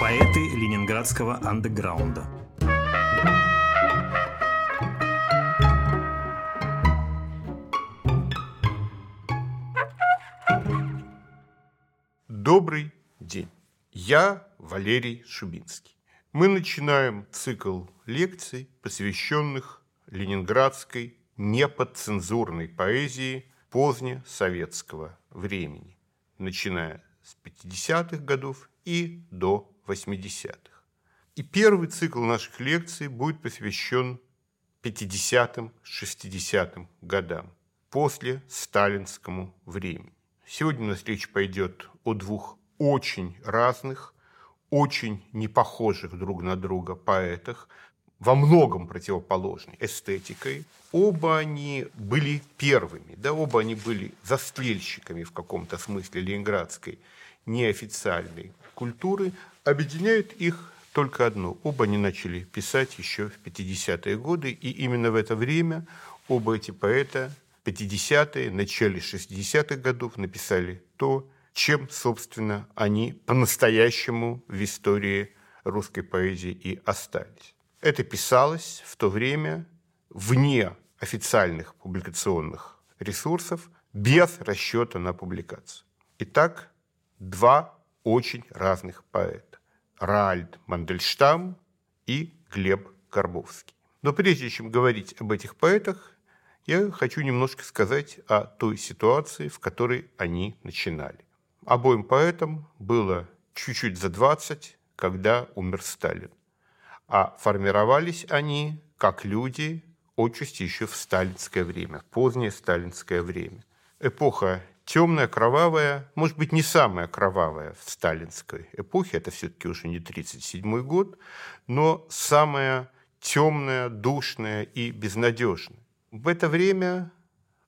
Поэты ленинградского андеграунда. Добрый день. Я Валерий Шубинский. Мы начинаем цикл лекций, посвященных ленинградской неподцензурной поэзии позднесоветского времени, начиная с 50-х годов и до 80-х. И первый цикл наших лекций будет посвящен 50-м, 60-м годам, после сталинскому времени. Сегодня у нас речь пойдет о двух очень разных, очень непохожих друг на друга поэтах, во многом противоположной эстетикой. Оба они были первыми, да, оба они были застрельщиками в каком-то смысле ленинградской неофициальной культуры. Объединяет их только одно. Оба они начали писать еще в 50-е годы, и именно в это время оба эти поэта 50-е, начале 60-х годов написали то, чем, собственно, они по-настоящему в истории русской поэзии и остались. Это писалось в то время вне официальных публикационных ресурсов, без расчета на публикацию. Итак, два очень разных поэта. Раальд Мандельштам и Глеб Горбовский. Но прежде чем говорить об этих поэтах, я хочу немножко сказать о той ситуации, в которой они начинали. Обоим поэтам было чуть-чуть за 20, когда умер Сталин. А формировались они как люди отчасти еще в сталинское время, позднее сталинское время. Эпоха темная, кровавая, может быть, не самая кровавая в сталинской эпохе, это все-таки уже не 1937 год, но самая темная, душная и безнадежная. В это время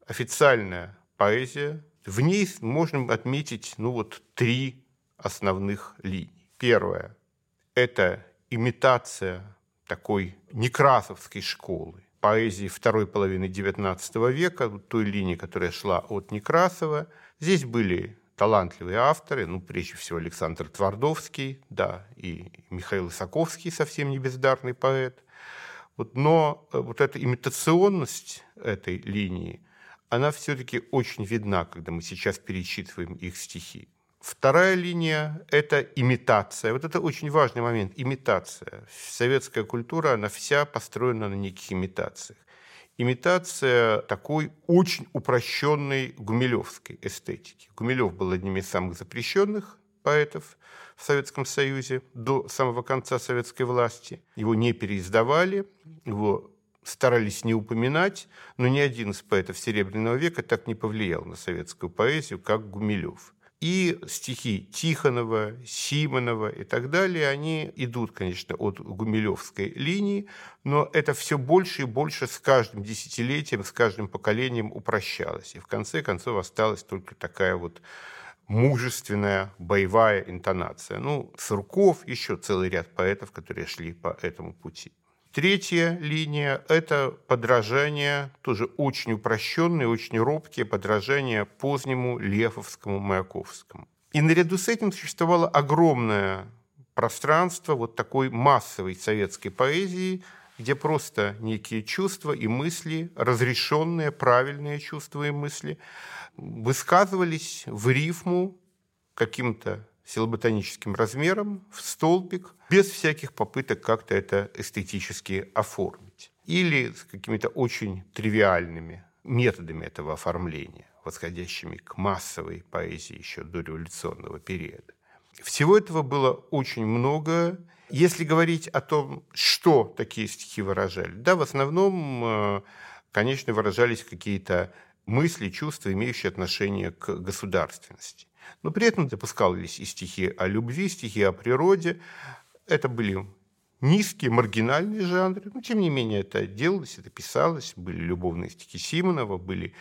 официальная поэзия в ней можно отметить ну, вот, три основных линии. Первое – это имитация такой некрасовской школы, поэзии второй половины XIX века, той линии, которая шла от Некрасова. Здесь были талантливые авторы, ну, прежде всего, Александр Твардовский, да, и Михаил Исаковский, совсем не бездарный поэт. Вот, но э, вот эта имитационность этой линии, она все-таки очень видна, когда мы сейчас перечитываем их стихи. Вторая линия – это имитация. Вот это очень важный момент – имитация. Советская культура, она вся построена на неких имитациях. Имитация такой очень упрощенной гумилевской эстетики. Гумилев был одним из самых запрещенных поэтов в Советском Союзе до самого конца советской власти. Его не переиздавали, его старались не упоминать, но ни один из поэтов Серебряного века так не повлиял на советскую поэзию, как Гумилев. И стихи Тихонова, Симонова и так далее, они идут, конечно, от гумилевской линии, но это все больше и больше с каждым десятилетием, с каждым поколением упрощалось. И в конце концов осталась только такая вот мужественная боевая интонация. Ну, Сурков, еще целый ряд поэтов, которые шли по этому пути. Третья линия – это подражание, тоже очень упрощенное, очень робкие подражание позднему Левовскому, Маяковскому. И наряду с этим существовало огромное пространство вот такой массовой советской поэзии, где просто некие чувства и мысли, разрешенные, правильные чувства и мысли, высказывались в рифму каким-то силоботаническим размером в столбик, без всяких попыток как-то это эстетически оформить. Или с какими-то очень тривиальными методами этого оформления, восходящими к массовой поэзии еще до революционного периода. Всего этого было очень много. Если говорить о том, что такие стихи выражали, да, в основном, э, конечно, выражались какие-то мысли, чувства, имеющие отношение к государственности. Но при этом допускались и стихи о любви, стихи о природе. Это были низкие, маргинальные жанры, но тем не менее это делалось, это писалось. Были любовные стихи Симонова, были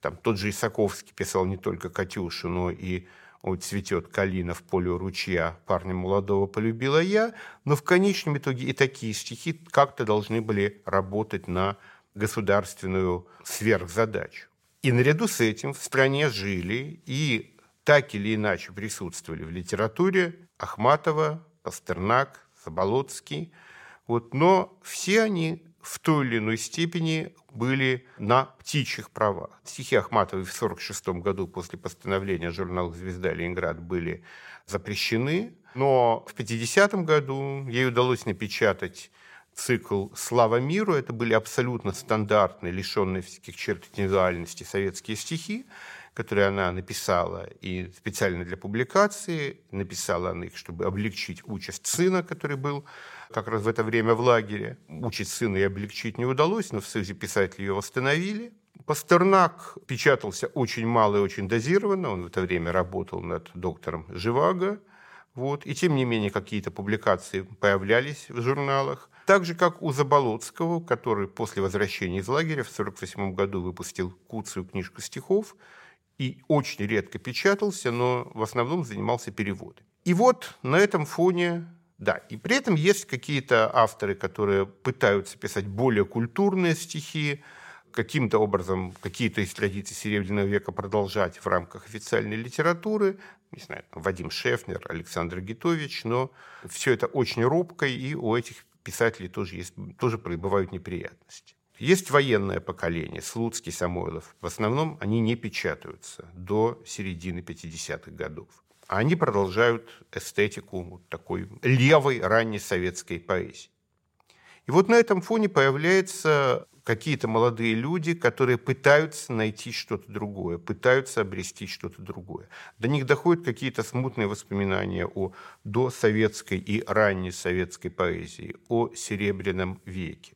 там тот же Исаковский писал не только «Катюшу», но и «Вот цветет калина в поле ручья, парня молодого полюбила я», но в конечном итоге и такие стихи как-то должны были работать на государственную сверхзадачу. И наряду с этим в стране жили и так или иначе присутствовали в литературе. Ахматова, Пастернак, Заболоцкий. Вот, но все они в той или иной степени были на птичьих правах. Стихи Ахматовой в 1946 году после постановления журнала «Звезда Ленинград» были запрещены, но в 1950 году ей удалось напечатать цикл «Слава миру». Это были абсолютно стандартные, лишенные всяких черт индивидуальности советские стихи, которые она написала и специально для публикации. Написала она их, чтобы облегчить участь сына, который был как раз в это время в лагере. Учить сына и облегчить не удалось, но в Союзе писателей ее восстановили. Пастернак печатался очень мало и очень дозированно. Он в это время работал над доктором Живаго. Вот. И тем не менее какие-то публикации появлялись в журналах. Так же, как у Заболоцкого, который после возвращения из лагеря в 1948 году выпустил куцую книжку стихов и очень редко печатался, но в основном занимался переводом. И вот на этом фоне да, и при этом есть какие-то авторы, которые пытаются писать более культурные стихи, каким-то образом какие-то из традиций Серебряного века продолжать в рамках официальной литературы. Не знаю, Вадим Шефнер, Александр Гитович, но все это очень робко, и у этих писателей тоже, есть, тоже бывают неприятности. Есть военное поколение, Слуцкий, Самойлов. В основном они не печатаются до середины 50-х годов а они продолжают эстетику вот такой левой ранней советской поэзии. И вот на этом фоне появляются какие-то молодые люди, которые пытаются найти что-то другое, пытаются обрести что-то другое. До них доходят какие-то смутные воспоминания о досоветской и ранней советской поэзии, о Серебряном веке.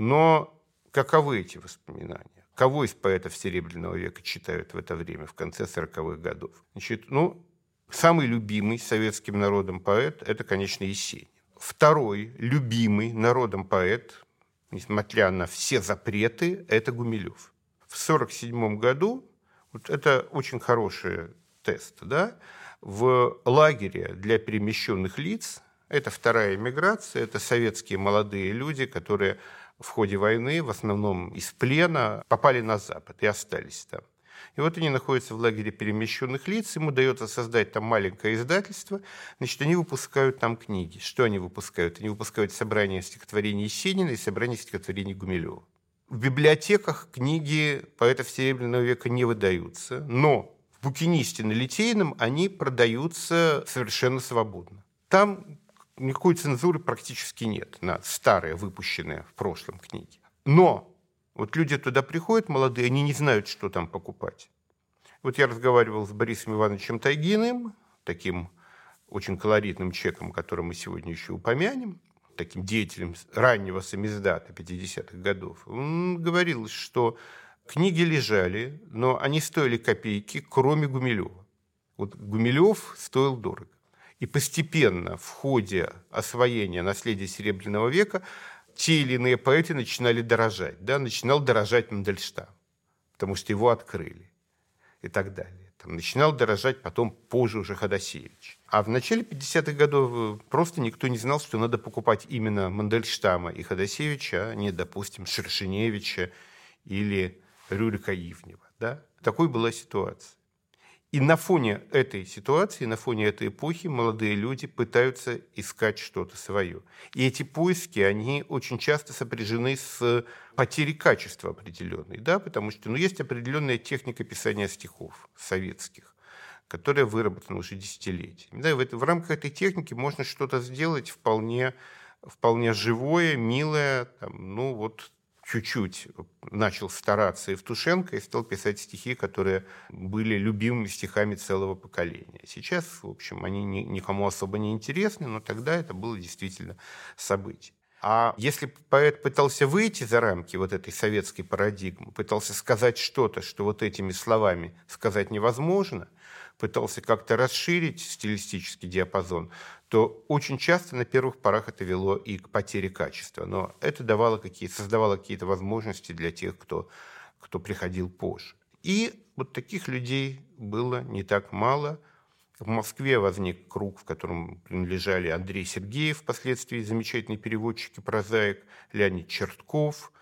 Но каковы эти воспоминания? Кого из поэтов Серебряного века читают в это время, в конце 40-х годов? Значит, ну, Самый любимый советским народом поэт – это, конечно, Есенин. Второй любимый народом поэт, несмотря на все запреты, это Гумилев. В 1947 году, вот это очень хороший тест, да, в лагере для перемещенных лиц, это вторая эмиграция, это советские молодые люди, которые в ходе войны, в основном из плена, попали на Запад и остались там. И вот они находятся в лагере перемещенных лиц, им удается создать там маленькое издательство, значит, они выпускают там книги. Что они выпускают? Они выпускают собрание стихотворений Есенина и собрание стихотворений Гумилева. В библиотеках книги поэтов Серебряного века не выдаются, но в букинисте на Литейном они продаются совершенно свободно. Там никакой цензуры практически нет на старые, выпущенные в прошлом книги. Но вот люди туда приходят, молодые, они не знают, что там покупать. Вот я разговаривал с Борисом Ивановичем Тайгиным, таким очень колоритным человеком, которого мы сегодня еще упомянем, таким деятелем раннего самиздата 50-х годов. Он говорил, что книги лежали, но они стоили копейки, кроме Гумилева. Вот Гумилев стоил дорого. И постепенно в ходе освоения наследия Серебряного века те или иные поэты начинали дорожать. Да? Начинал дорожать Мандельштам, потому что его открыли и так далее. Там начинал дорожать потом позже уже Ходосевич. А в начале 50-х годов э, просто никто не знал, что надо покупать именно Мандельштама и Ходосевича, а не, допустим, Шершеневича или Рюрика Ивнева. Да? Такой была ситуация. И на фоне этой ситуации, на фоне этой эпохи молодые люди пытаются искать что-то свое. И эти поиски, они очень часто сопряжены с потерей качества определенной, да, потому что ну, есть определенная техника писания стихов советских, которая выработана уже десятилетиями. Да, и в, это, в рамках этой техники можно что-то сделать вполне, вполне живое, милое, там, ну вот чуть-чуть начал стараться Евтушенко и стал писать стихи, которые были любимыми стихами целого поколения. Сейчас, в общем, они никому особо не интересны, но тогда это было действительно событие. А если поэт пытался выйти за рамки вот этой советской парадигмы, пытался сказать что-то, что вот этими словами сказать невозможно, пытался как-то расширить стилистический диапазон, то очень часто на первых порах это вело и к потере качества. Но это давало какие, создавало какие-то возможности для тех, кто, кто приходил позже. И вот таких людей было не так мало. В Москве возник круг, в котором принадлежали Андрей Сергеев, впоследствии замечательный переводчик и прозаик, Леонид Чертков,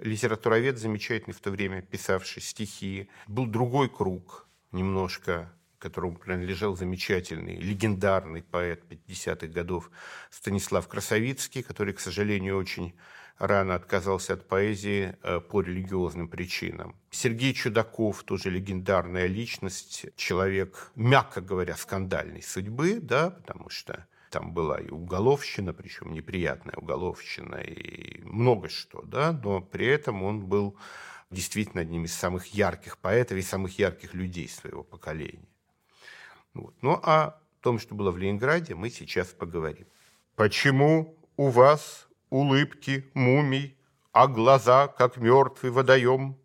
литературовед замечательный в то время, писавший стихи. Был другой круг, немножко которому принадлежал замечательный, легендарный поэт 50-х годов Станислав Красовицкий, который, к сожалению, очень рано отказался от поэзии э, по религиозным причинам. Сергей Чудаков, тоже легендарная личность, человек, мягко говоря, скандальной судьбы, да, потому что там была и уголовщина, причем неприятная уголовщина, и много что, да, но при этом он был действительно одним из самых ярких поэтов и самых ярких людей своего поколения. Вот. Ну, а о том, что было в Ленинграде, мы сейчас поговорим. Почему у вас улыбки мумий, а глаза, как мертвый водоем?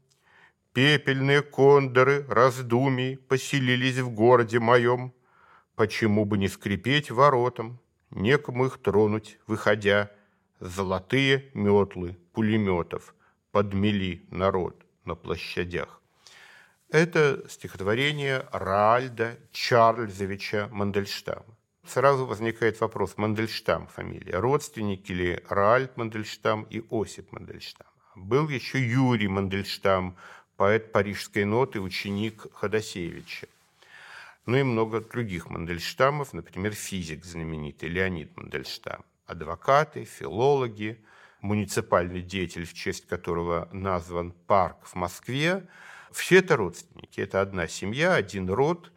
Пепельные кондоры раздумий поселились в городе моем. Почему бы не скрипеть воротам, некому их тронуть, выходя, Золотые метлы пулеметов подмели народ на площадях. Это стихотворение Раальда Чарльзовича Мандельштама. Сразу возникает вопрос, Мандельштам фамилия, родственники ли Раальд Мандельштам и Осип Мандельштам? Был еще Юрий Мандельштам, поэт парижской ноты, ученик Ходосевича. Ну и много других Мандельштамов, например, физик знаменитый Леонид Мандельштам. Адвокаты, филологи, муниципальный деятель, в честь которого назван парк в Москве. Все это родственники, это одна семья, один род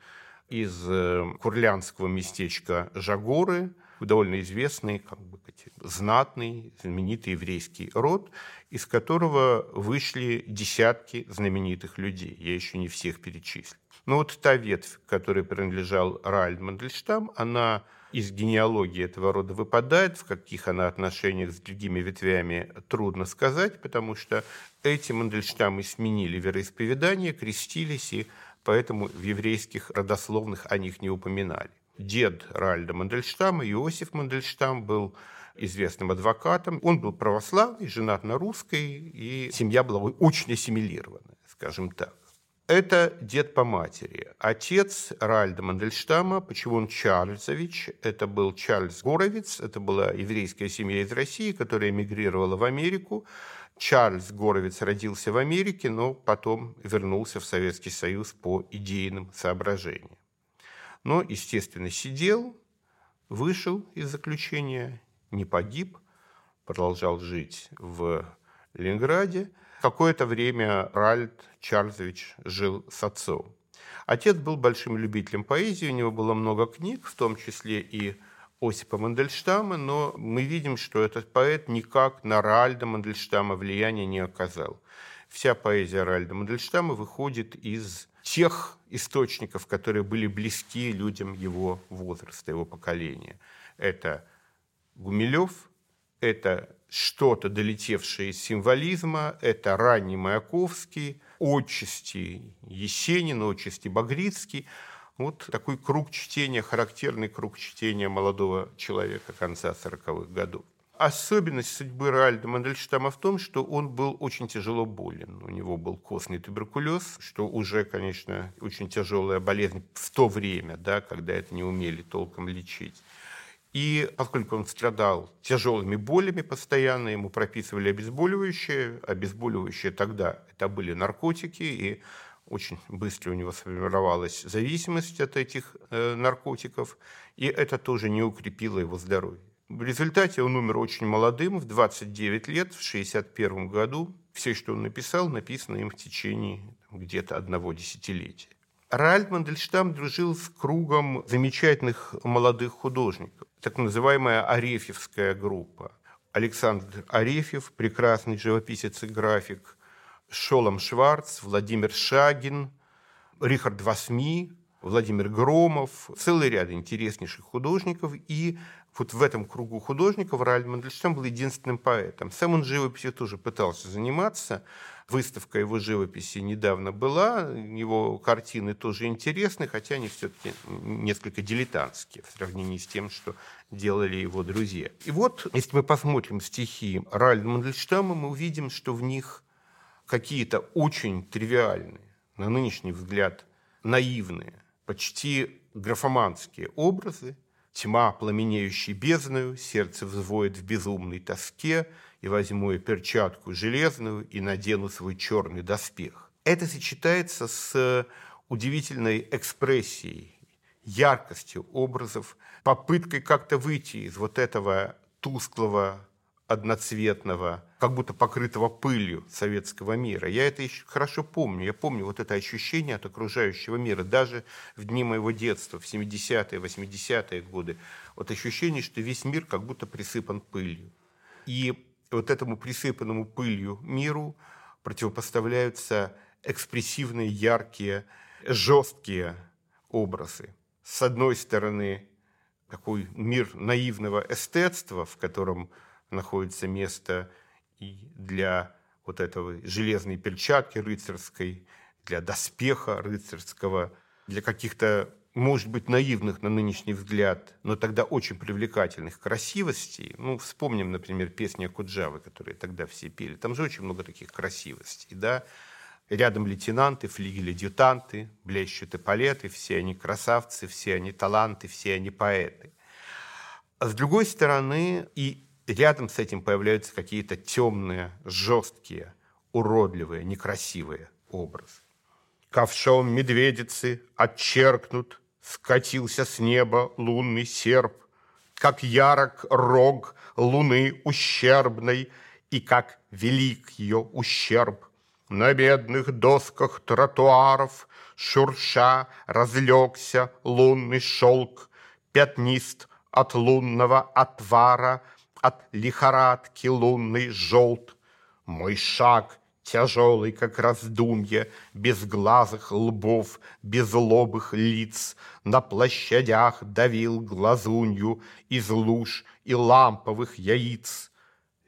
из э, курлянского местечка Жагоры, довольно известный, как бы, знатный, знаменитый еврейский род, из которого вышли десятки знаменитых людей. Я еще не всех перечислил. Но вот та ветвь, которой принадлежал Ральд Мандельштам, она из генеалогии этого рода выпадает, в каких она отношениях с другими ветвями, трудно сказать, потому что эти Мандельштамы сменили вероисповедание, крестились, и поэтому в еврейских родословных о них не упоминали. Дед Ральда Мандельштама, Иосиф Мандельштам, был известным адвокатом. Он был православный, женат на русской, и семья была очень ассимилированная, скажем так. Это дед по матери. Отец Ральда Мандельштама, почему он Чарльзович, это был Чарльз Горовиц, это была еврейская семья из России, которая эмигрировала в Америку. Чарльз Горовиц родился в Америке, но потом вернулся в Советский Союз по идейным соображениям. Но, естественно, сидел, вышел из заключения, не погиб, продолжал жить в Ленинграде – Какое-то время Ральд Чарльзович жил с отцом. Отец был большим любителем поэзии, у него было много книг, в том числе и Осипа Мандельштама, но мы видим, что этот поэт никак на Ральда Мандельштама влияния не оказал. Вся поэзия Ральда Мандельштама выходит из тех источников, которые были близки людям его возраста, его поколения. Это Гумилев, это что-то, долетевшее из символизма, это ранний Маяковский, отчасти Есенин, отчасти Багрицкий. Вот такой круг чтения, характерный круг чтения молодого человека конца 40-х годов. Особенность судьбы Ральда Мандельштама в том, что он был очень тяжело болен. У него был костный туберкулез, что уже, конечно, очень тяжелая болезнь в то время, да, когда это не умели толком лечить. И поскольку он страдал тяжелыми болями постоянно, ему прописывали обезболивающие. Обезболивающие тогда это были наркотики, и очень быстро у него сформировалась зависимость от этих э, наркотиков, и это тоже не укрепило его здоровье. В результате он умер очень молодым, в 29 лет, в 61 году. Все, что он написал, написано им в течение где-то одного десятилетия. Ральд Мандельштам дружил с кругом замечательных молодых художников так называемая Арефьевская группа. Александр Арефьев, прекрасный живописец и график, Шолом Шварц, Владимир Шагин, Рихард Васми, Владимир Громов, целый ряд интереснейших художников. И вот в этом кругу художников Ральд Мандельштам был единственным поэтом. Сам он живописью тоже пытался заниматься, Выставка его живописи недавно была, его картины тоже интересны, хотя они все-таки несколько дилетантские в сравнении с тем, что делали его друзья. И вот, если мы посмотрим стихи Ральда Мандельштама, мы увидим, что в них какие-то очень тривиальные, на нынешний взгляд, наивные, почти графоманские образы, Тьма, пламенеющей бездною, сердце взвоет в безумной тоске, и возьму я перчатку железную и надену свой черный доспех. Это сочетается с удивительной экспрессией яркостью образов, попыткой как-то выйти из вот этого тусклого, одноцветного, как будто покрытого пылью советского мира. Я это еще хорошо помню. Я помню вот это ощущение от окружающего мира. Даже в дни моего детства, в 70-е, 80-е годы. Вот ощущение, что весь мир как будто присыпан пылью. И вот этому присыпанному пылью миру противопоставляются экспрессивные, яркие, жесткие образы. С одной стороны, такой мир наивного эстетства, в котором находится место и для вот этого железной перчатки рыцарской, для доспеха рыцарского, для каких-то, может быть, наивных на нынешний взгляд, но тогда очень привлекательных красивостей. Ну, вспомним, например, песни Куджавы, которые тогда все пели. Там же очень много таких красивостей, да. Рядом лейтенанты, флигели-адъютанты, блещут эполеты, все они красавцы, все они таланты, все они поэты. А с другой стороны, и рядом с этим появляются какие-то темные, жесткие, уродливые, некрасивые образы. Ковшом медведицы отчеркнут, скатился с неба лунный серп, как ярок рог луны ущербной и как велик ее ущерб. На бедных досках тротуаров шурша разлегся лунный шелк, пятнист от лунного отвара, от лихорадки лунный желт. Мой шаг тяжелый, как раздумье, без глазых лбов, без лобых лиц, на площадях давил глазунью из луж и ламповых яиц.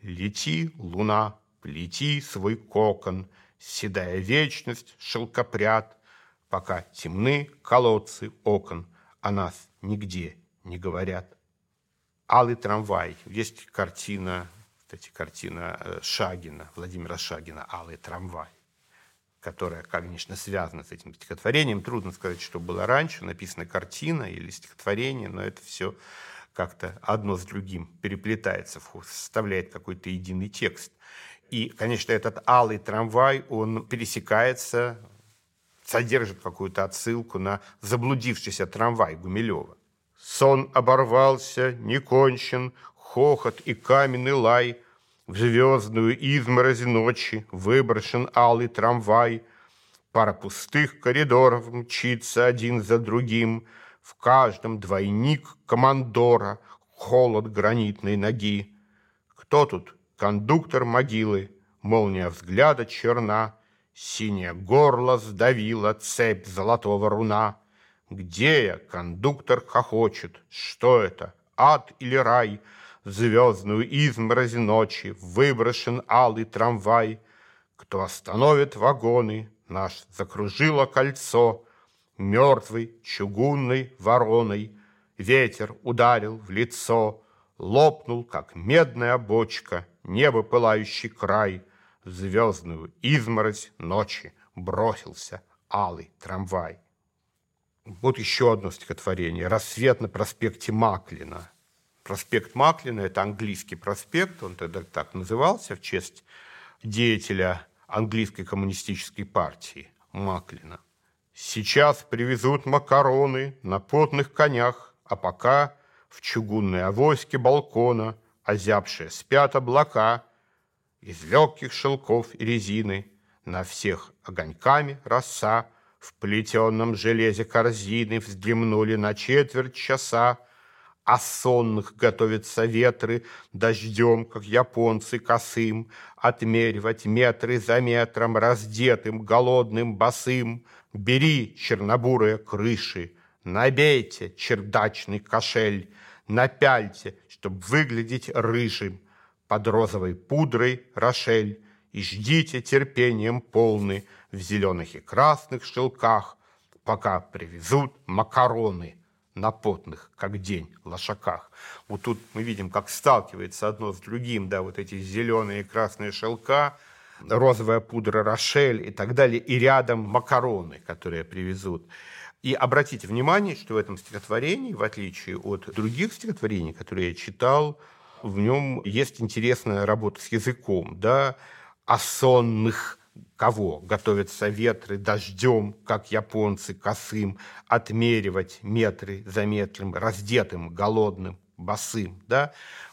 Лети, луна, плети свой кокон, седая вечность, шелкопряд, пока темны колодцы окон, о нас нигде не говорят. Алый трамвай. Есть картина, кстати, картина э, Шагина, Владимира Шагина «Алый трамвай», которая, конечно, связана с этим стихотворением. Трудно сказать, что было раньше, написана картина или стихотворение, но это все как-то одно с другим переплетается, составляет какой-то единый текст. И, конечно, этот алый трамвай, он пересекается, содержит какую-то отсылку на заблудившийся трамвай Гумилева. Сон оборвался, не кончен, хохот и каменный лай. В звездную изморозь ночи выброшен алый трамвай. Пара пустых коридоров мчится один за другим. В каждом двойник командора, холод гранитной ноги. Кто тут? Кондуктор могилы, молния взгляда черна, Синее горло сдавила цепь золотого руна. Где я? Кондуктор хохочет. Что это? Ад или рай? В звездную изморозь ночи Выброшен алый трамвай. Кто остановит вагоны? Наш закружило кольцо. Мертвый чугунной вороной Ветер ударил в лицо. Лопнул, как медная бочка, Небо пылающий край. В звездную изморозь ночи Бросился алый трамвай. Вот еще одно стихотворение. «Рассвет на проспекте Маклина». Проспект Маклина – это английский проспект, он тогда так назывался в честь деятеля английской коммунистической партии Маклина. Сейчас привезут макароны на потных конях, а пока в чугунной авоське балкона озябшие спят облака из легких шелков и резины, на всех огоньками роса, в плетеном железе корзины вздремнули на четверть часа, а сонных готовятся ветры дождем, как японцы косым, отмеривать метры за метром раздетым, голодным, босым. Бери, чернобурые крыши, набейте чердачный кошель, напяльте, чтоб выглядеть рыжим, под розовой пудрой рошель, и ждите терпением полный в зеленых и красных шелках, пока привезут макароны на потных, как день, лошаках. Вот тут мы видим, как сталкивается одно с другим, да, вот эти зеленые и красные шелка, розовая пудра Рошель и так далее, и рядом макароны, которые привезут. И обратите внимание, что в этом стихотворении, в отличие от других стихотворений, которые я читал, в нем есть интересная работа с языком, да, о сонных кого? Готовятся ветры дождем, как японцы, косым, отмеривать метры за метром, раздетым, голодным, босым, да?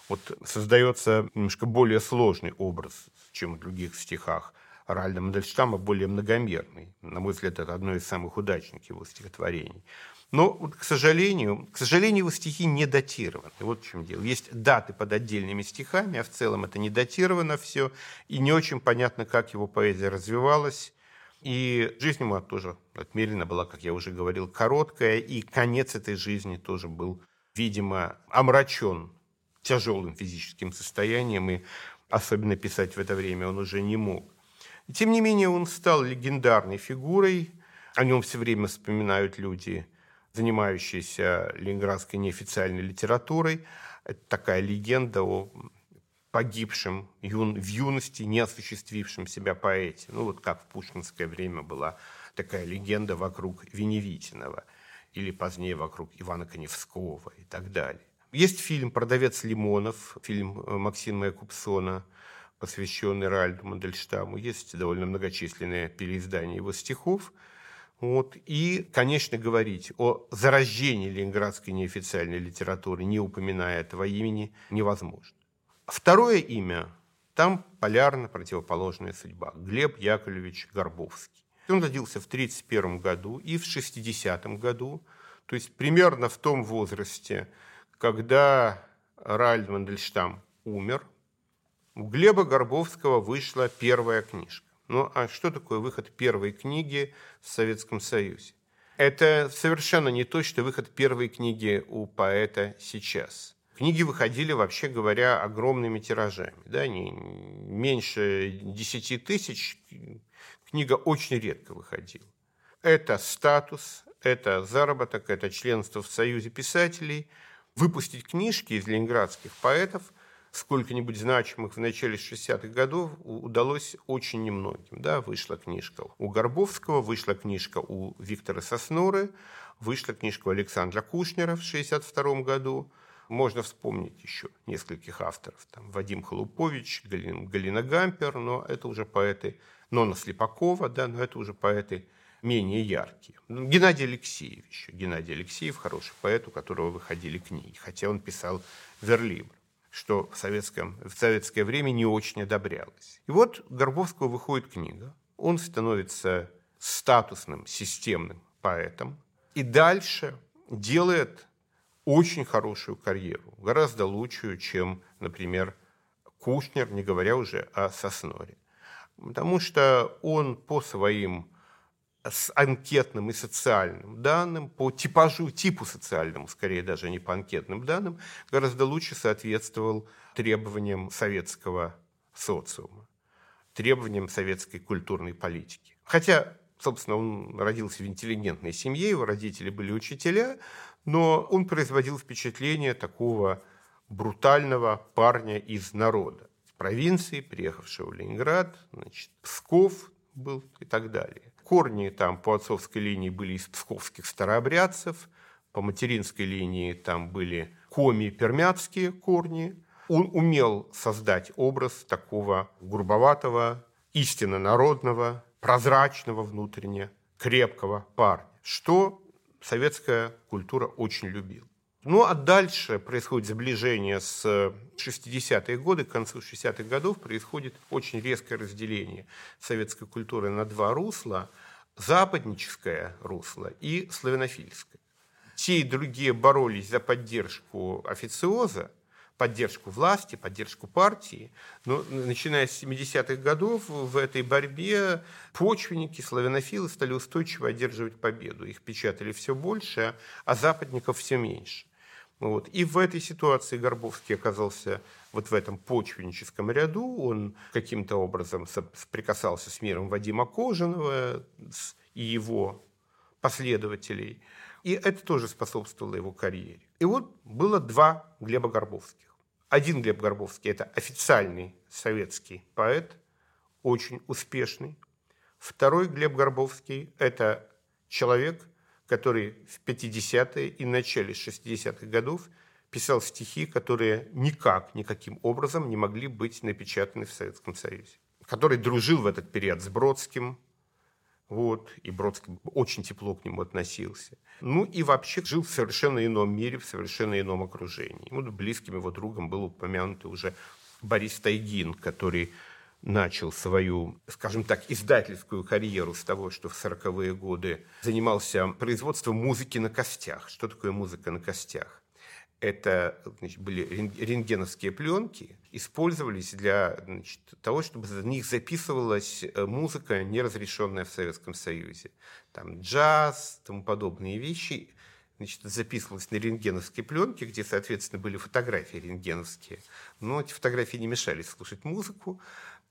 Вот создается немножко более сложный образ, чем в других стихах. Ральда Мандельштама более многомерный. На мой взгляд, это одно из самых удачных его стихотворений. Но, вот, к сожалению, к сожалению, его стихи не датированы. Вот в чем дело. Есть даты под отдельными стихами, а в целом это не датировано все, и не очень понятно, как его поэзия развивалась. И жизнь ему тоже отмерена была, как я уже говорил, короткая, и конец этой жизни тоже был, видимо, омрачен тяжелым физическим состоянием, и особенно писать в это время он уже не мог. Тем не менее, он стал легендарной фигурой, о нем все время вспоминают люди – занимающийся ленинградской неофициальной литературой. Это такая легенда о погибшем юн, в юности, не осуществившем себя поэте. Ну, вот как в пушкинское время была такая легенда вокруг Веневитинова или позднее вокруг Ивана Коневского и так далее. Есть фильм «Продавец лимонов», фильм э, Максима Якубсона, посвященный Ральду Мандельштаму. Есть довольно многочисленные переиздания его стихов – вот. И, конечно, говорить о зарождении ленинградской неофициальной литературы, не упоминая этого имени, невозможно. Второе имя, там полярно противоположная судьба. Глеб Яковлевич Горбовский. Он родился в 1931 году и в 60 году, то есть примерно в том возрасте, когда Ральд Мандельштам умер, у Глеба Горбовского вышла первая книжка. Ну а что такое выход первой книги в Советском Союзе? Это совершенно не то, что выход первой книги у поэта сейчас. Книги выходили, вообще говоря, огромными тиражами. Да, не, меньше 10 тысяч книга очень редко выходила. Это статус, это заработок, это членство в Союзе писателей. Выпустить книжки из ленинградских поэтов – сколько-нибудь значимых в начале 60-х годов удалось очень немногим. Да, вышла книжка у Горбовского, вышла книжка у Виктора Сосноры, вышла книжка у Александра Кушнера в 62 году. Можно вспомнить еще нескольких авторов. Там Вадим Холупович, Галина, Галина Гампер, но это уже поэты, Нона Слепакова, да, но это уже поэты менее яркие. Геннадий Алексеев еще. Геннадий Алексеев, хороший поэт, у которого выходили книги, хотя он писал верлибр что в, советском, в советское время не очень одобрялось. И вот Горбовского выходит книга, он становится статусным, системным поэтом, и дальше делает очень хорошую карьеру, гораздо лучшую, чем, например, Кушнер, не говоря уже о Сосноре. Потому что он по своим с анкетным и социальным данным, по типажу, типу социальному, скорее даже не по анкетным данным, гораздо лучше соответствовал требованиям советского социума, требованиям советской культурной политики. Хотя, собственно, он родился в интеллигентной семье, его родители были учителя, но он производил впечатление такого брутального парня из народа, из провинции, приехавшего в Ленинград, значит, Псков был и так далее. Корни там по отцовской линии были из псковских старообрядцев, по материнской линии там были коми-пермятские корни. Он умел создать образ такого грубоватого, истинно народного, прозрачного внутренне, крепкого парня, что советская культура очень любила. Ну а дальше происходит сближение с 60-е годы, к концу 60-х годов происходит очень резкое разделение советской культуры на два русла – западническое русло и славянофильское. Те и другие боролись за поддержку официоза, поддержку власти, поддержку партии. Но начиная с 70-х годов в этой борьбе почвенники, славянофилы стали устойчиво одерживать победу. Их печатали все больше, а западников все меньше. Вот. И в этой ситуации Горбовский оказался вот в этом почвенническом ряду. Он каким-то образом соприкасался с миром Вадима Кожаного и его последователей. И это тоже способствовало его карьере. И вот было два Глеба Горбовских. Один Глеб Горбовский – это официальный советский поэт, очень успешный. Второй Глеб Горбовский – это человек, который в 50-е и начале 60-х годов писал стихи, которые никак, никаким образом не могли быть напечатаны в Советском Союзе. который дружил в этот период с Бродским, вот, и Бродский очень тепло к нему относился. Ну и вообще жил в совершенно ином мире, в совершенно ином окружении. Вот близким его другом был упомянутый уже Борис Тайгин, который начал свою, скажем так, издательскую карьеру с того, что в 40-е годы занимался производством музыки на костях. Что такое музыка на костях? Это значит, были рентгеновские пленки, использовались для значит, того, чтобы за них записывалась э, музыка, не разрешенная в Советском Союзе. Там джаз, тому подобные вещи значит, записывалось на рентгеновской пленке, где, соответственно, были фотографии рентгеновские. Но эти фотографии не мешали слушать музыку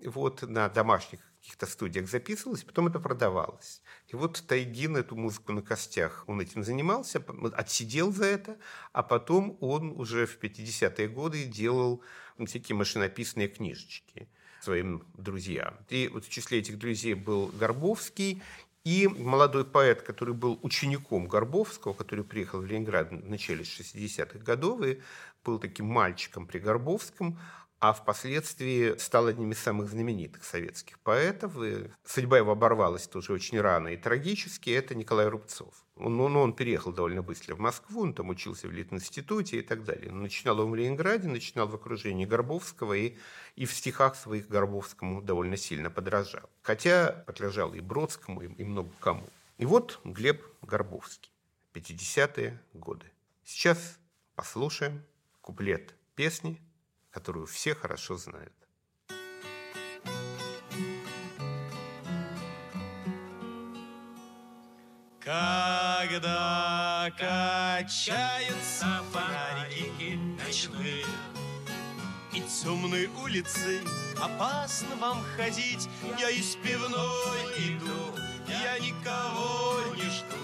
вот на домашних каких-то студиях записывалось, потом это продавалось. И вот Тайгин эту музыку на костях, он этим занимался, отсидел за это, а потом он уже в 50-е годы делал всякие машинописные книжечки своим друзьям. И вот в числе этих друзей был Горбовский и молодой поэт, который был учеником Горбовского, который приехал в Ленинград в начале 60-х годов и был таким мальчиком при Горбовском, а впоследствии стал одним из самых знаменитых советских поэтов. И судьба его оборвалась тоже очень рано и трагически. Это Николай Рубцов. Он, он, он переехал довольно быстро в Москву, он там учился в Литинституте и так далее. Начинал он в Ленинграде, начинал в окружении Горбовского и, и в стихах своих Горбовскому довольно сильно подражал. Хотя подражал и Бродскому, и, и много кому. И вот Глеб Горбовский, 50-е годы. Сейчас послушаем куплет песни которую все хорошо знают. Когда качаются фонарики ночные И темные улицы, опасно вам ходить Я из пивной иду, я никого не жду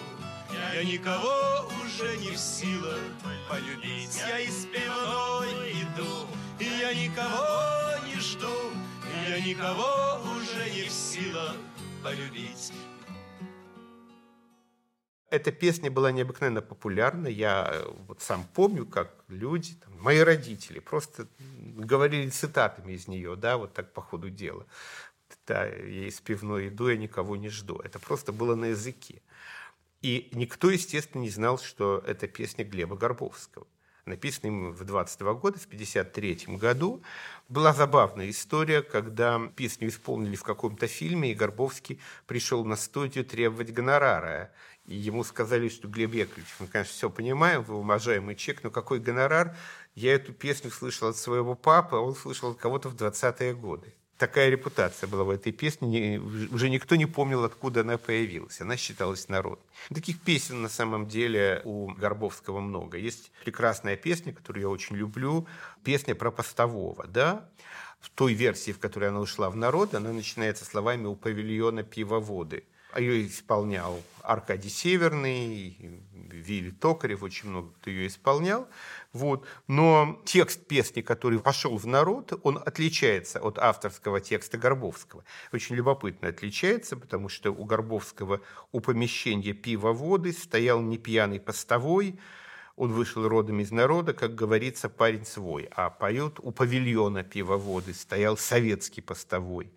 Я никого уже не в силах полюбить Я из пивной иду, и я никого не жду, я никого уже не в силах полюбить. Эта песня была необыкновенно популярна. Я э, вот сам помню, как люди, там, мои родители, просто говорили цитатами из нее, да, вот так по ходу дела. Да, я из пивной иду, я никого не жду. Это просто было на языке. И никто, естественно, не знал, что это песня Глеба Горбовского написанный им в 22 года, в 53 году. Была забавная история, когда песню исполнили в каком-то фильме, и Горбовский пришел на студию требовать гонорара. И ему сказали, что Глеб Яковлевич, мы, конечно, все понимаем, вы уважаемый чек, но какой гонорар? Я эту песню слышал от своего папы, а он слышал от кого-то в 20-е годы такая репутация была в этой песне. Уже никто не помнил, откуда она появилась. Она считалась народной. Таких песен на самом деле у Горбовского много. Есть прекрасная песня, которую я очень люблю. Песня про постового. Да? В той версии, в которой она ушла в народ, она начинается словами «У павильона пивоводы». Ее исполнял Аркадий Северный, Вилли Токарев, очень много кто ее исполнял. Вот. Но текст песни, который пошел в народ, он отличается от авторского текста Горбовского. Очень любопытно отличается, потому что у Горбовского у помещения пива воды стоял не пьяный постовой, он вышел родом из народа, как говорится, парень свой, а поет у павильона пивоводы стоял советский постовой.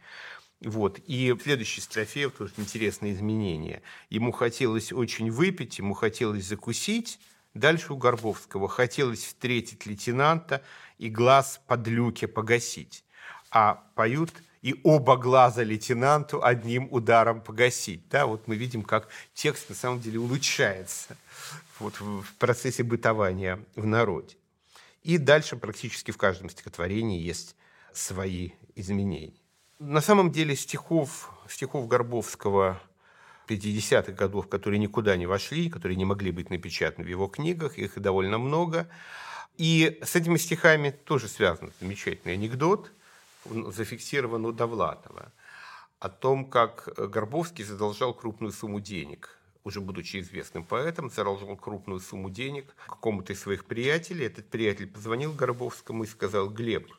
Вот. И в следующей строфе тоже интересное изменение. Ему хотелось очень выпить, ему хотелось закусить. Дальше у Горбовского хотелось встретить лейтенанта и глаз под люке погасить. А поют и оба глаза лейтенанту одним ударом погасить. Да, вот мы видим, как текст на самом деле улучшается вот в процессе бытования в народе. И дальше практически в каждом стихотворении есть свои изменения. На самом деле стихов, стихов Горбовского 50-х годов, которые никуда не вошли, которые не могли быть напечатаны в его книгах, их довольно много. И с этими стихами тоже связан замечательный анекдот, зафиксирован у Довлатова, о том, как Горбовский задолжал крупную сумму денег уже будучи известным поэтом, задолжал крупную сумму денег какому-то из своих приятелей. Этот приятель позвонил Горбовскому и сказал, Глеб,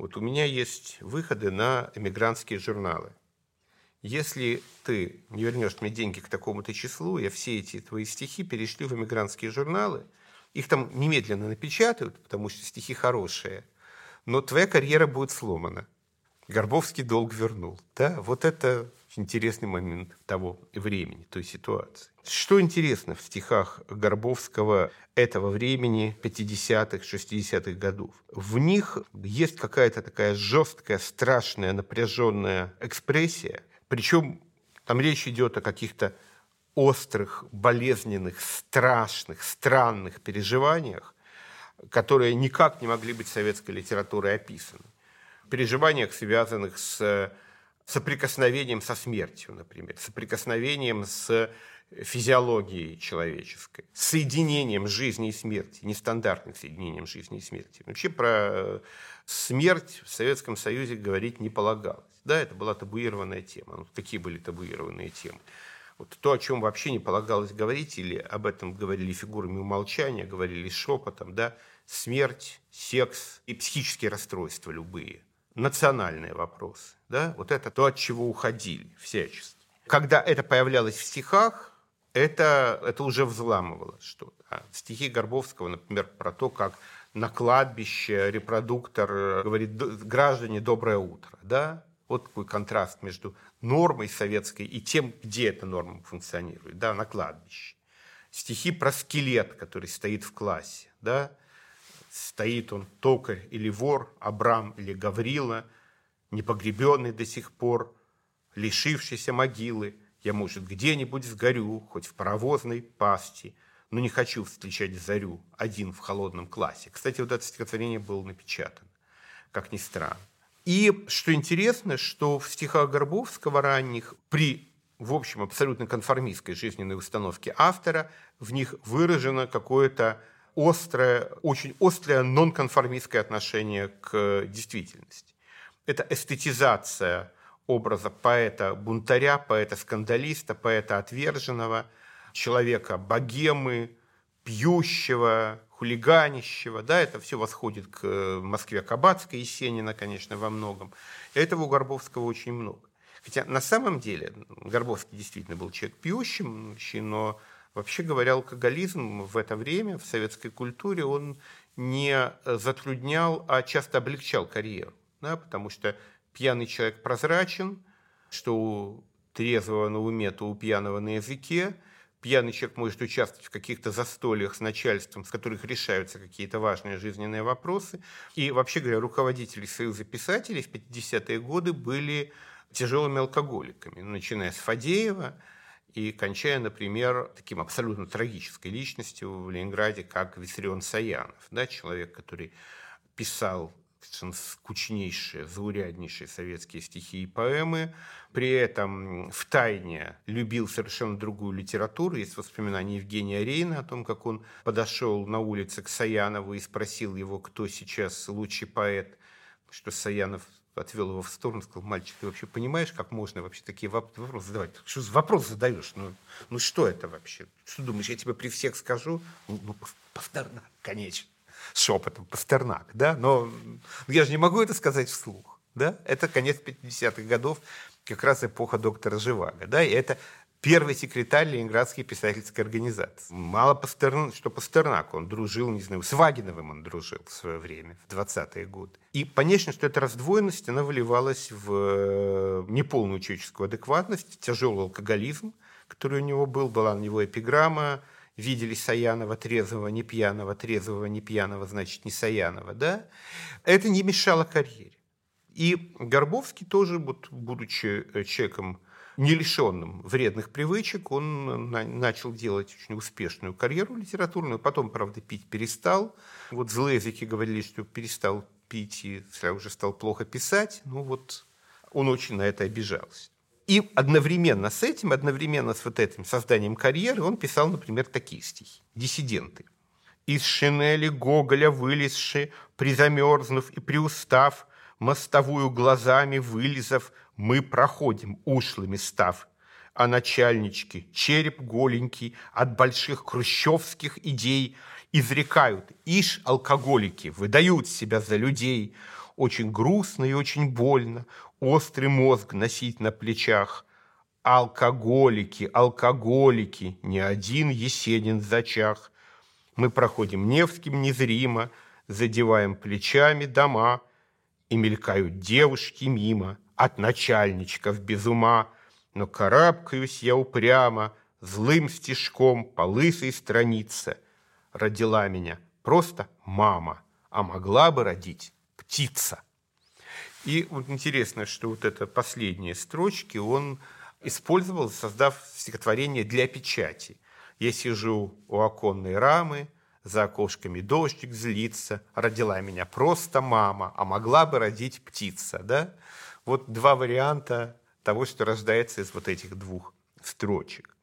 вот у меня есть выходы на эмигрантские журналы. Если ты не вернешь мне деньги к такому-то числу, я все эти твои стихи перешлю в эмигрантские журналы. Их там немедленно напечатают, потому что стихи хорошие, но твоя карьера будет сломана. Горбовский долг вернул. Да, вот это интересный момент того времени, той ситуации. Что интересно в стихах Горбовского этого времени, 50-х, 60-х годов? В них есть какая-то такая жесткая, страшная, напряженная экспрессия. Причем там речь идет о каких-то острых, болезненных, страшных, странных переживаниях, которые никак не могли быть советской литературой описаны. Переживаниях, связанных с соприкосновением со смертью, например, соприкосновением с физиологией человеческой, соединением жизни и смерти, нестандартным соединением жизни и смерти. Вообще про смерть в Советском Союзе говорить не полагалось. Да, это была табуированная тема. Ну, какие были табуированные темы? Вот то, о чем вообще не полагалось говорить, или об этом говорили фигурами умолчания, говорили шепотом, да, смерть, секс и психические расстройства любые, национальные вопросы, да, вот это то, от чего уходили всячески. Когда это появлялось в стихах, это, это уже взламывало что-то. А стихи Горбовского, например, про то, как на кладбище репродуктор э, говорит «граждане, доброе утро». Да? Вот такой контраст между нормой советской и тем, где эта норма функционирует, да, на кладбище. Стихи про скелет, который стоит в классе. Да? Стоит он токарь или вор, Абрам или Гаврила, непогребенный до сих пор, лишившийся могилы – я, может, где-нибудь сгорю, хоть в паровозной пасти, но не хочу встречать зарю один в холодном классе. Кстати, вот это стихотворение было напечатано, как ни странно. И что интересно, что в стихах Горбовского ранних при в общем, абсолютно конформистской жизненной установке автора, в них выражено какое-то острое, очень острое нонконформистское отношение к действительности. Это эстетизация образа поэта-бунтаря, поэта-скандалиста, поэта-отверженного, человека богемы, пьющего, хулиганищего. Да, это все восходит к э, Москве Кабацкой, Есенина, конечно, во многом. Этого у Горбовского очень много. Хотя на самом деле Горбовский действительно был человек пьющий, но вообще говоря, алкоголизм в это время в советской культуре он не затруднял, а часто облегчал карьеру. Да, потому что пьяный человек прозрачен, что у трезвого на уме, то у пьяного на языке. Пьяный человек может участвовать в каких-то застольях с начальством, с которых решаются какие-то важные жизненные вопросы. И вообще говоря, руководители Союза писателей в 50-е годы были тяжелыми алкоголиками, начиная с Фадеева и кончая, например, таким абсолютно трагической личностью в Ленинграде, как Виссарион Саянов, да, человек, который писал скучнейшие, зауряднейшие советские стихи и поэмы. При этом в тайне любил совершенно другую литературу. Есть воспоминания Евгения Рейна о том, как он подошел на улице к Саянову и спросил его, кто сейчас лучший поэт, что Саянов отвел его в сторону, сказал, мальчик, ты вообще понимаешь, как можно вообще такие вопросы задавать? Что за вопрос задаешь? Ну, ну что это вообще? Что думаешь, я тебе при всех скажу? Ну, ну Пастернак, конечно шепотом Пастернак, да, но я же не могу это сказать вслух, да, это конец 50-х годов, как раз эпоха доктора Живаго, да, и это первый секретарь Ленинградской писательской организации. Мало Пастернак, что Пастернак, он дружил, не знаю, с Вагиновым он дружил в свое время, в 20-е годы. И понятно, что эта раздвоенность, она выливалась в э, неполную человеческую адекватность, тяжелый алкоголизм, который у него был, была на него эпиграмма, видели Саянова трезвого, не пьяного, трезвого, не пьяного, значит, не Саянова, да, это не мешало карьере. И Горбовский тоже, вот, будучи э, человеком не лишенным вредных привычек, он начал делать очень успешную карьеру литературную, потом, правда, пить перестал. Вот злые языки говорили, что перестал пить и уже стал плохо писать. Ну вот он очень на это обижался. И одновременно с этим, одновременно с вот этим созданием карьеры, он писал, например, такие стихи. «Диссиденты». «Из шинели Гоголя вылезши, призамерзнув и приустав, мостовую глазами вылезав, мы проходим, ушлыми став. А начальнички, череп голенький, от больших хрущевских идей, изрекают, ишь, алкоголики, выдают себя за людей. Очень грустно и очень больно, острый мозг носить на плечах. Алкоголики, алкоголики, ни один Есенин зачах. Мы проходим Невским незримо, задеваем плечами дома. И мелькают девушки мимо, от начальничков без ума, но карабкаюсь я упрямо, злым стежком по лысой странице. Родила меня просто мама, а могла бы родить птица. И вот интересно, что вот это последние строчки он использовал, создав стихотворение для печати. Я сижу у оконной рамы, за окошками дождик злится, родила меня просто мама, а могла бы родить птица, да? Вот два варианта того, что рождается из вот этих двух строчек.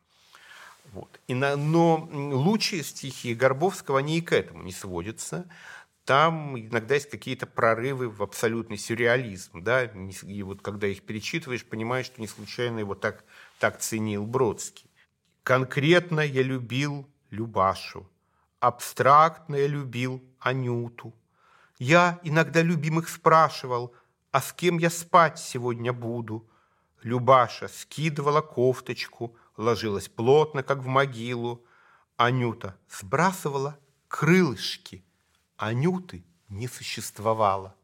Вот. И на, но лучшие стихи Горбовского, они и к этому не сводятся. Там иногда есть какие-то прорывы в абсолютный сюрреализм. Да? И вот когда их перечитываешь, понимаешь, что не случайно его так, так ценил Бродский. Конкретно я любил Любашу, абстрактно я любил Анюту. Я иногда любимых спрашивал, а с кем я спать сегодня буду? Любаша скидывала кофточку, ложилась плотно, как в могилу. Анюта сбрасывала крылышки. Анюты не существовало.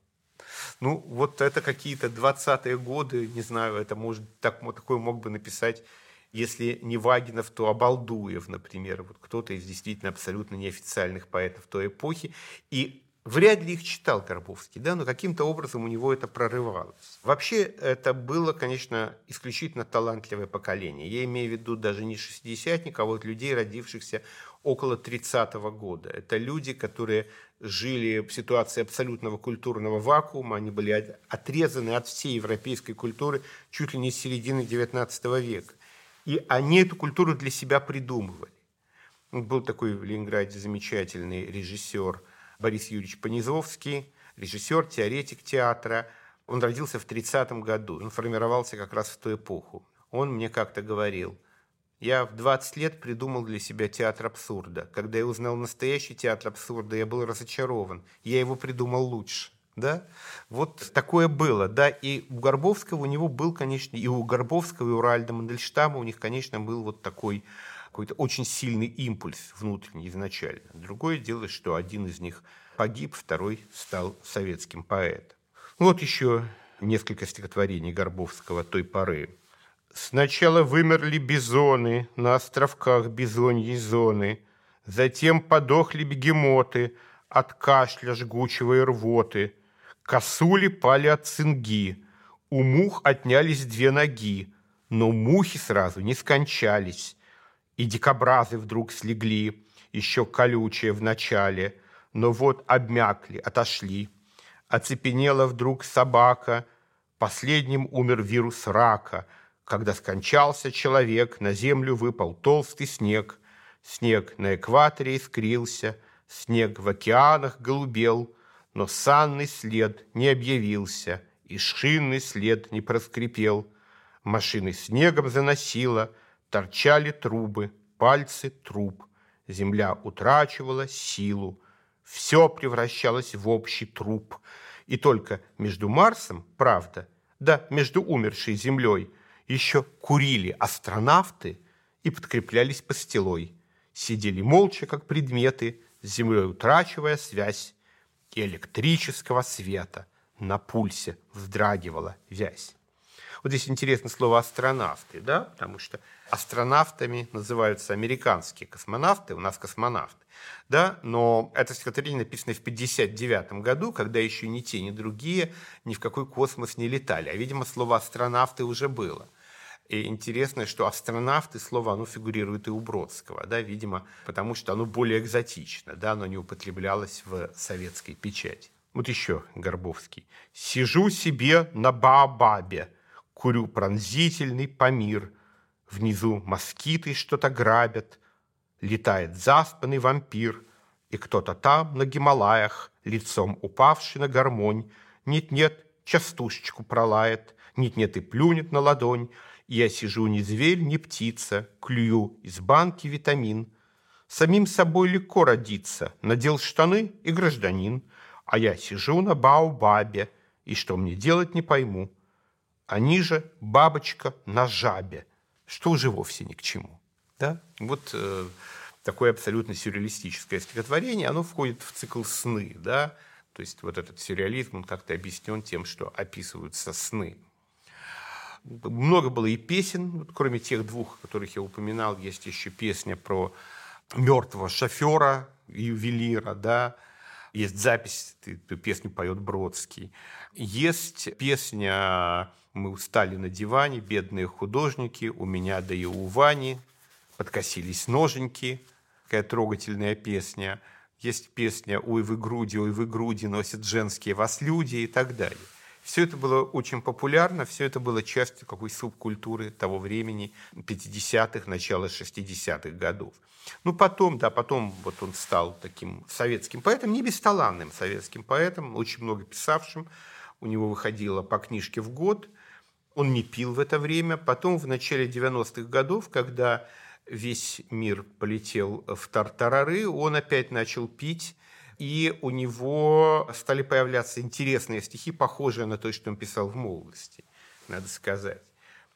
Ну, вот это какие-то 20-е годы, не знаю, это может, так, такой мог бы написать, если не Вагинов, то Обалдуев, например. Вот кто-то из действительно абсолютно неофициальных поэтов той эпохи. И Вряд ли их читал Горбовский, да, но каким-то образом у него это прорывалось. Вообще, это было, конечно, исключительно талантливое поколение. Я имею в виду даже не шестидесятников, а вот людей, родившихся около 30-го года. Это люди, которые жили в ситуации абсолютного культурного вакуума, они были отрезаны от всей европейской культуры чуть ли не с середины XIX века. И они эту культуру для себя придумывали. Был такой в Ленинграде замечательный режиссер – Борис Юрьевич Понизовский, режиссер, теоретик театра. Он родился в 30-м году, он формировался как раз в ту эпоху. Он мне как-то говорил, я в 20 лет придумал для себя театр абсурда. Когда я узнал настоящий театр абсурда, я был разочарован. Я его придумал лучше. Да? Вот такое было. Да? И у Горбовского у него был, конечно, и у Горбовского, и у Ральда Мандельштама у них, конечно, был вот такой какой-то очень сильный импульс внутренний изначально. Другое дело, что один из них погиб, второй стал советским поэтом. Вот еще несколько стихотворений Горбовского той поры. Сначала вымерли бизоны на островках бизоньей зоны, затем подохли бегемоты от кашля жгучего и рвоты, косули пали от цинги, у мух отнялись две ноги, но мухи сразу не скончались, и дикобразы вдруг слегли, еще колючие в начале, но вот обмякли, отошли. Оцепенела вдруг собака, последним умер вирус рака. Когда скончался человек, на землю выпал толстый снег. Снег на экваторе искрился, снег в океанах голубел, но санный след не объявился, и шинный след не проскрипел. Машины снегом заносило — торчали трубы, пальцы труб. Земля утрачивала силу. Все превращалось в общий труп. И только между Марсом, правда, да между умершей Землей, еще курили астронавты и подкреплялись пастилой. Сидели молча, как предметы, с Землей утрачивая связь, и электрического света на пульсе вздрагивала вязь. Вот здесь интересно слово астронавты, да, потому что астронавтами называются американские космонавты, у нас космонавты, да, но это стихотворение написано в 59 году, когда еще ни те, ни другие ни в какой космос не летали, а, видимо, слово астронавты уже было. И интересно, что астронавты, слово, оно фигурирует и у Бродского, да, видимо, потому что оно более экзотично, да, оно не употреблялось в советской печати. Вот еще Горбовский. «Сижу себе на Баобабе, Курю пронзительный помир. Внизу москиты что-то грабят. Летает заспанный вампир. И кто-то там, на Гималаях, Лицом упавший на гармонь, Нет-нет, частушечку пролает, Нет-нет и плюнет на ладонь. Я сижу ни зверь, ни птица, Клюю из банки витамин. Самим собой легко родиться, Надел штаны и гражданин, А я сижу на баобабе, И что мне делать, не пойму они же бабочка на жабе, что уже вовсе ни к чему. Да? Вот э, такое абсолютно сюрреалистическое стихотворение, оно входит в цикл «Сны». Да? То есть вот этот сюрреализм, он как-то объяснен тем, что описываются сны. Много было и песен, кроме тех двух, которых я упоминал, есть еще песня про мертвого шофера, ювелира, да, есть запись, эту песню поет Бродский. Есть песня «Мы устали на диване, бедные художники, у меня да и у Вани, подкосились ноженьки», такая трогательная песня. Есть песня «Ой, вы груди, ой, вы груди, носят женские вас люди» и так далее. Все это было очень популярно, все это было частью какой субкультуры того времени, 50-х, начала 60-х годов. Ну, потом, да, потом вот он стал таким советским поэтом, не бесталанным советским поэтом, очень много писавшим. У него выходило по книжке в год. Он не пил в это время. Потом, в начале 90-х годов, когда весь мир полетел в тартарары, он опять начал пить, и у него стали появляться интересные стихи, похожие на то, что он писал в молодости, надо сказать.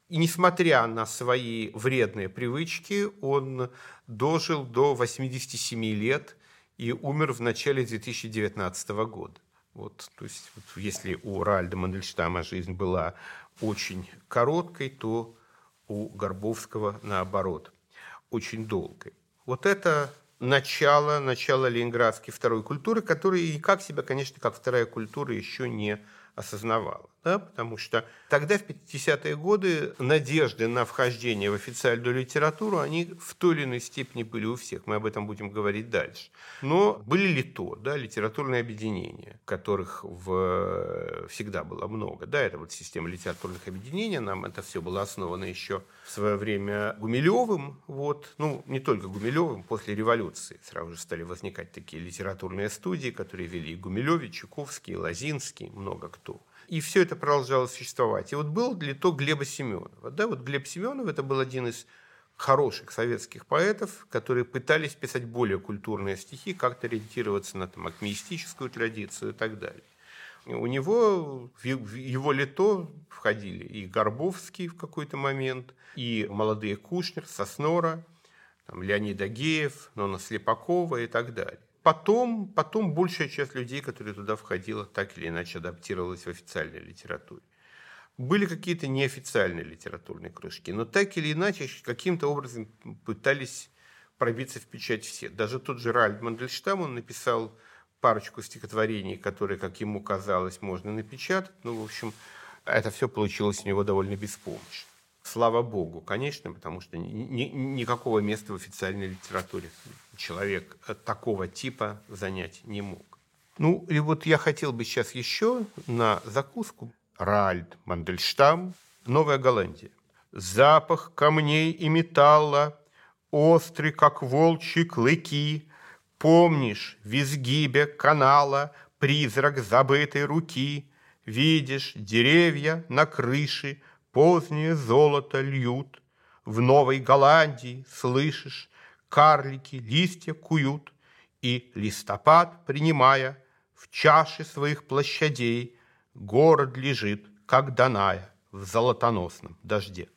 И несмотря на свои вредные привычки, он дожил до 87 лет и умер в начале 2019 года. Вот, то есть, вот, если у Ральда Мандельштама жизнь была очень короткой, то у Горбовского, наоборот, очень долгой. Вот это начало, начало ленинградской второй культуры, которая никак себя, конечно, как вторая культура еще не осознавала. Да? Потому что тогда, в 50-е годы, надежды на вхождение в официальную литературу, они в той или иной степени были у всех. Мы об этом будем говорить дальше. Но были ли то, да, литературные объединения, которых в... всегда было много. Да, это вот система литературных объединений, нам это все было основано еще в свое время Гумилевым. Вот. Ну, не только Гумилевым, после революции сразу же стали возникать такие литературные студии, которые вели и Гумилевич, Чуковский, Лозинский, много кто. И все это продолжало существовать. И вот был ли то Глеба Семенова. Да, вот Глеб Семенов это был один из хороших советских поэтов, которые пытались писать более культурные стихи, как-то ориентироваться на там, акмеистическую традицию и так далее. У него в его лето входили и Горбовский в какой-то момент, и молодые Кушнер, Соснора, там, Леонид Агеев, Нона Слепакова и так далее. Потом, потом большая часть людей, которые туда входила, так или иначе адаптировалась в официальной литературе. Были какие-то неофициальные литературные кружки, но так или иначе каким-то образом пытались пробиться в печать все. Даже тот же Ральд Мандельштам, он написал парочку стихотворений, которые, как ему казалось, можно напечатать. Ну, в общем, это все получилось у него довольно беспомощно. Слава богу, конечно, потому что ни, ни, никакого места в официальной литературе человек такого типа занять не мог. Ну, и вот я хотел бы сейчас еще на закуску. Ральд Мандельштам, Новая Голландия. Запах камней и металла, острый, как волчьи клыки. Помнишь в изгибе канала призрак забытой руки. Видишь деревья на крыше, позднее золото льют. В Новой Голландии слышишь, карлики листья куют, И листопад, принимая, в чаше своих площадей Город лежит, как Даная, в золотоносном дожде.